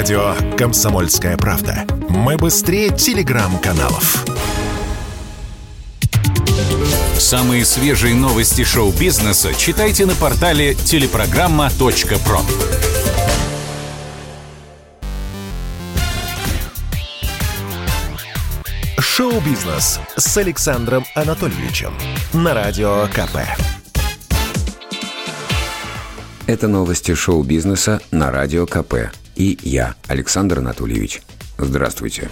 Радио «Комсомольская правда». Мы быстрее телеграм-каналов. Самые свежие новости шоу-бизнеса читайте на портале телепрограмма.про. Шоу-бизнес с Александром Анатольевичем на Радио КП. Это новости шоу-бизнеса на Радио КП. И я, Александр Анатольевич. Здравствуйте.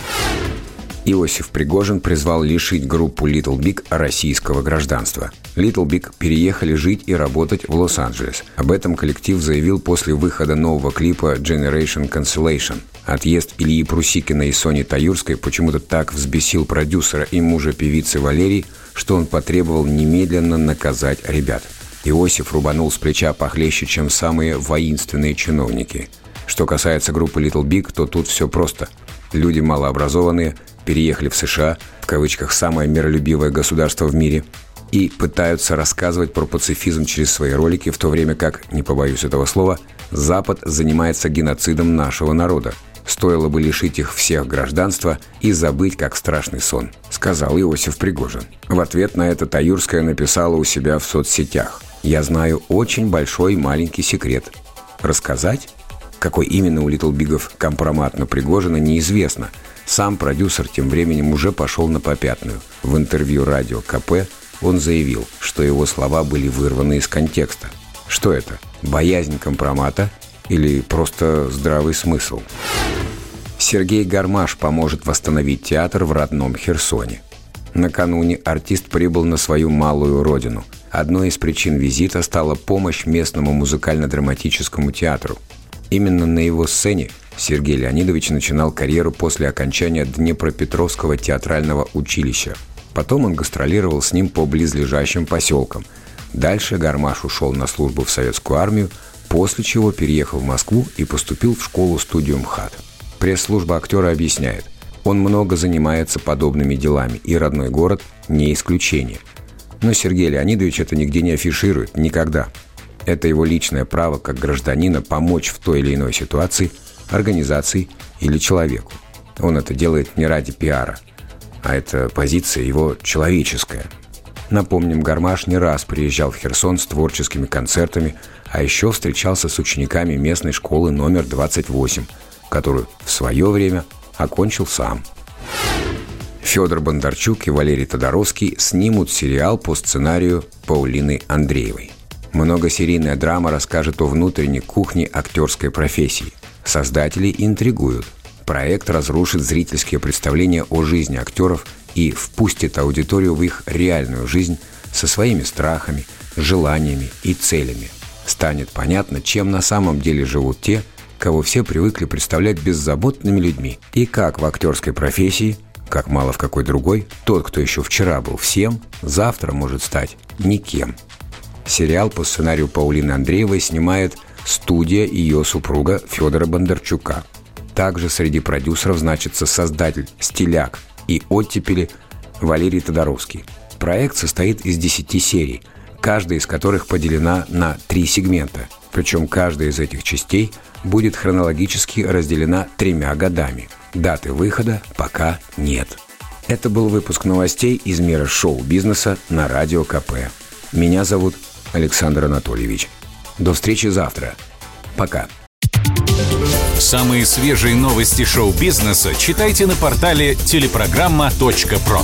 Иосиф Пригожин призвал лишить группу Little Big российского гражданства. Little Big переехали жить и работать в Лос-Анджелес. Об этом коллектив заявил после выхода нового клипа Generation Cancellation. Отъезд Ильи Прусикина и Сони Таюрской почему-то так взбесил продюсера и мужа певицы Валерий, что он потребовал немедленно наказать ребят. Иосиф рубанул с плеча похлеще, чем самые воинственные чиновники. Что касается группы Little Big, то тут все просто. Люди малообразованные – переехали в США, в кавычках «самое миролюбивое государство в мире», и пытаются рассказывать про пацифизм через свои ролики, в то время как, не побоюсь этого слова, Запад занимается геноцидом нашего народа. Стоило бы лишить их всех гражданства и забыть, как страшный сон, сказал Иосиф Пригожин. В ответ на это Таюрская написала у себя в соцсетях. «Я знаю очень большой маленький секрет. Рассказать?» Какой именно у Литл Бигов компромат на Пригожина, неизвестно – сам продюсер тем временем уже пошел на попятную. В интервью радио КП он заявил, что его слова были вырваны из контекста. Что это? Боязнь компромата или просто здравый смысл? Сергей Гармаш поможет восстановить театр в родном Херсоне. Накануне артист прибыл на свою малую родину. Одной из причин визита стала помощь местному музыкально-драматическому театру. Именно на его сцене Сергей Леонидович начинал карьеру после окончания Днепропетровского театрального училища. Потом он гастролировал с ним по близлежащим поселкам. Дальше Гармаш ушел на службу в советскую армию, после чего переехал в Москву и поступил в школу-студию МХАТ. Пресс-служба актера объясняет, он много занимается подобными делами, и родной город не исключение. Но Сергей Леонидович это нигде не афиширует, никогда. Это его личное право как гражданина помочь в той или иной ситуации – организации или человеку. Он это делает не ради пиара, а это позиция его человеческая. Напомним, Гармаш не раз приезжал в Херсон с творческими концертами, а еще встречался с учениками местной школы номер 28, которую в свое время окончил сам. Федор Бондарчук и Валерий Тодоровский снимут сериал по сценарию Паулины Андреевой. Многосерийная драма расскажет о внутренней кухне актерской профессии – Создатели интригуют. Проект разрушит зрительские представления о жизни актеров и впустит аудиторию в их реальную жизнь со своими страхами, желаниями и целями. Станет понятно, чем на самом деле живут те, кого все привыкли представлять беззаботными людьми, и как в актерской профессии, как мало в какой другой, тот, кто еще вчера был всем, завтра может стать никем. Сериал по сценарию Паулины Андреевой снимает студия ее супруга Федора Бондарчука. Также среди продюсеров значится создатель «Стиляк» и «Оттепели» Валерий Тодоровский. Проект состоит из 10 серий, каждая из которых поделена на три сегмента. Причем каждая из этих частей будет хронологически разделена тремя годами. Даты выхода пока нет. Это был выпуск новостей из мира шоу-бизнеса на Радио КП. Меня зовут Александр Анатольевич. До встречи завтра. Пока. Самые свежие новости шоу-бизнеса читайте на портале телепрограмма.про.